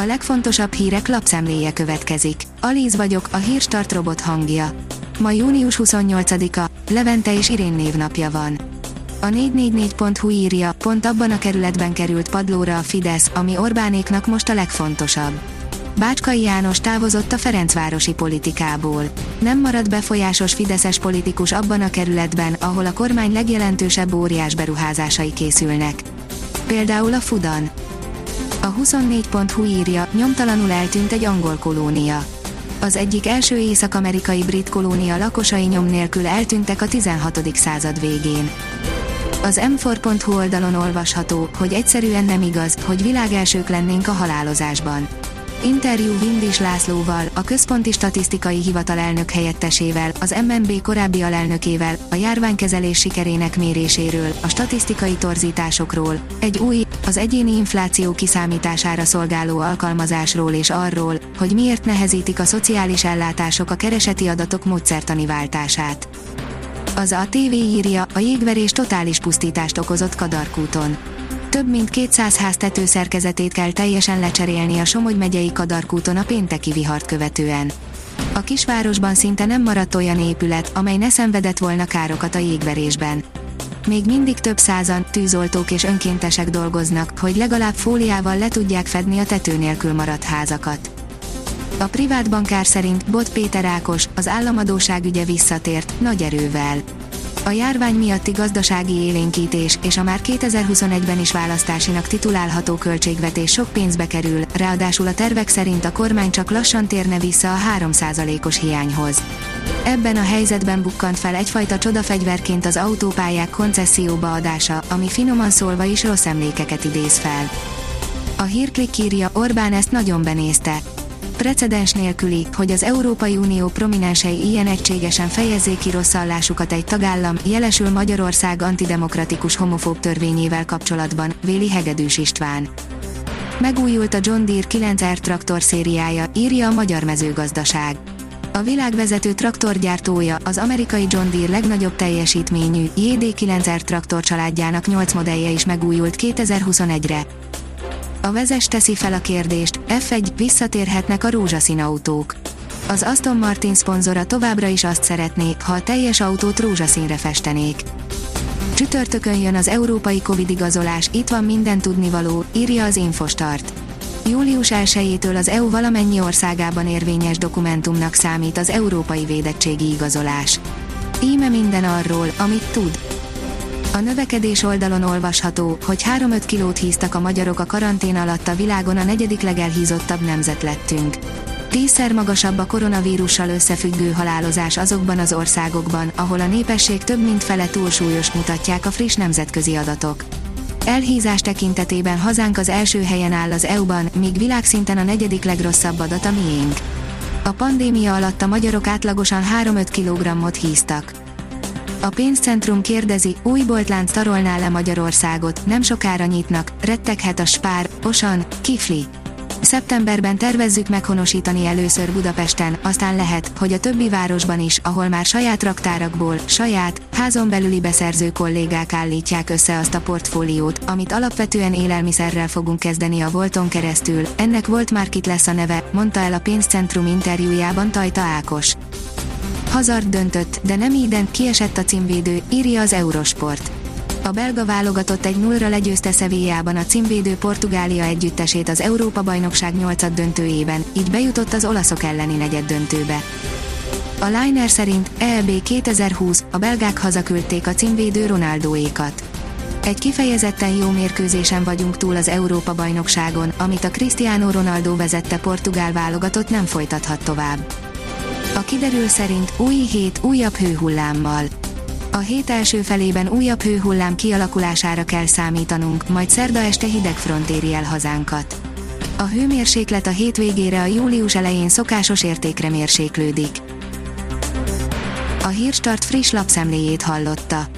A legfontosabb hírek lapszemléje következik. Alíz vagyok, a hírstart robot hangja. Ma június 28-a, Levente és Irén névnapja van. A 444.hu írja, pont abban a kerületben került padlóra a Fidesz, ami Orbánéknak most a legfontosabb. Bácskai János távozott a Ferencvárosi politikából. Nem marad befolyásos fideszes politikus abban a kerületben, ahol a kormány legjelentősebb óriás beruházásai készülnek. Például a Fudan. A 24.hu írja, nyomtalanul eltűnt egy angol kolónia. Az egyik első észak-amerikai brit kolónia lakosai nyom nélkül eltűntek a 16. század végén. Az m4.hu oldalon olvasható, hogy egyszerűen nem igaz, hogy világelsők lennénk a halálozásban. Interjú Vindis Lászlóval, a Központi Statisztikai Hivatal elnök helyettesével, az MNB korábbi alelnökével, a járványkezelés sikerének méréséről, a statisztikai torzításokról, egy új, az egyéni infláció kiszámítására szolgáló alkalmazásról és arról, hogy miért nehezítik a szociális ellátások a kereseti adatok módszertani váltását. Az a TV írja, a jégverés totális pusztítást okozott Kadarkúton több mint 200 ház tetőszerkezetét kell teljesen lecserélni a Somogy megyei Kadarkúton a pénteki vihart követően. A kisvárosban szinte nem maradt olyan épület, amely ne szenvedett volna károkat a jégverésben. Még mindig több százan, tűzoltók és önkéntesek dolgoznak, hogy legalább fóliával le tudják fedni a tető nélkül maradt házakat. A privát bankár szerint Bot Péter Ákos, az államadóság ügye visszatért, nagy erővel a járvány miatti gazdasági élénkítés és a már 2021-ben is választásinak titulálható költségvetés sok pénzbe kerül, ráadásul a tervek szerint a kormány csak lassan térne vissza a 3%-os hiányhoz. Ebben a helyzetben bukkant fel egyfajta csodafegyverként az autópályák koncesszióba adása, ami finoman szólva is rossz emlékeket idéz fel. A hírklik írja, Orbán ezt nagyon benézte precedens nélküli, hogy az Európai Unió prominensei ilyen egységesen fejezzék ki rosszallásukat egy tagállam, jelesül Magyarország antidemokratikus homofób törvényével kapcsolatban, véli Hegedűs István. Megújult a John Deere 9R traktor szériája, írja a Magyar Mezőgazdaság. A világvezető traktorgyártója, az amerikai John Deere legnagyobb teljesítményű JD9R traktor családjának 8 modellje is megújult 2021-re. A vezes teszi fel a kérdést, F1, visszatérhetnek a rózsaszín autók. Az Aston Martin szponzora továbbra is azt szeretné, ha a teljes autót rózsaszínre festenék. Csütörtökön jön az európai Covid igazolás, itt van minden tudnivaló, írja az Infostart. Július 1-től az EU valamennyi országában érvényes dokumentumnak számít az európai védettségi igazolás. Íme minden arról, amit tud. A növekedés oldalon olvasható, hogy 3-5 kilót híztak a magyarok a karantén alatt a világon a negyedik legelhízottabb nemzet lettünk. Tízszer magasabb a koronavírussal összefüggő halálozás azokban az országokban, ahol a népesség több mint fele túlsúlyos mutatják a friss nemzetközi adatok. Elhízás tekintetében hazánk az első helyen áll az EU-ban, míg világszinten a negyedik legrosszabb adat a miénk. A pandémia alatt a magyarok átlagosan 3-5 kg-ot híztak. A pénzcentrum kérdezi, új boltlánc tarolná le Magyarországot, nem sokára nyitnak, retteghet a Spár, Osan, Kifli. Szeptemberben tervezzük meghonosítani először Budapesten, aztán lehet, hogy a többi városban is, ahol már saját raktárakból, saját, házon belüli beszerző kollégák állítják össze azt a portfóliót, amit alapvetően élelmiszerrel fogunk kezdeni a Volton keresztül, ennek Volt Market lesz a neve, mondta el a pénzcentrum interjújában Tajta Ákos. Hazard döntött, de nem íden kiesett a címvédő, írja az Eurosport. A belga válogatott egy nullra legyőzte Sevillában a címvédő Portugália együttesét az Európa-bajnokság 8 döntőjében, így bejutott az olaszok elleni negyed döntőbe. A Liner szerint EB 2020 a belgák hazaküldték a címvédő Ronaldóékat. Egy kifejezetten jó mérkőzésen vagyunk túl az Európa-bajnokságon, amit a Cristiano Ronaldo vezette portugál válogatott nem folytathat tovább. A kiderül szerint új hét újabb hőhullámmal. A hét első felében újabb hőhullám kialakulására kell számítanunk, majd szerda este hideg front éri el hazánkat. A hőmérséklet a hétvégére a július elején szokásos értékre mérséklődik. A Hírstart friss lapszemléjét hallotta.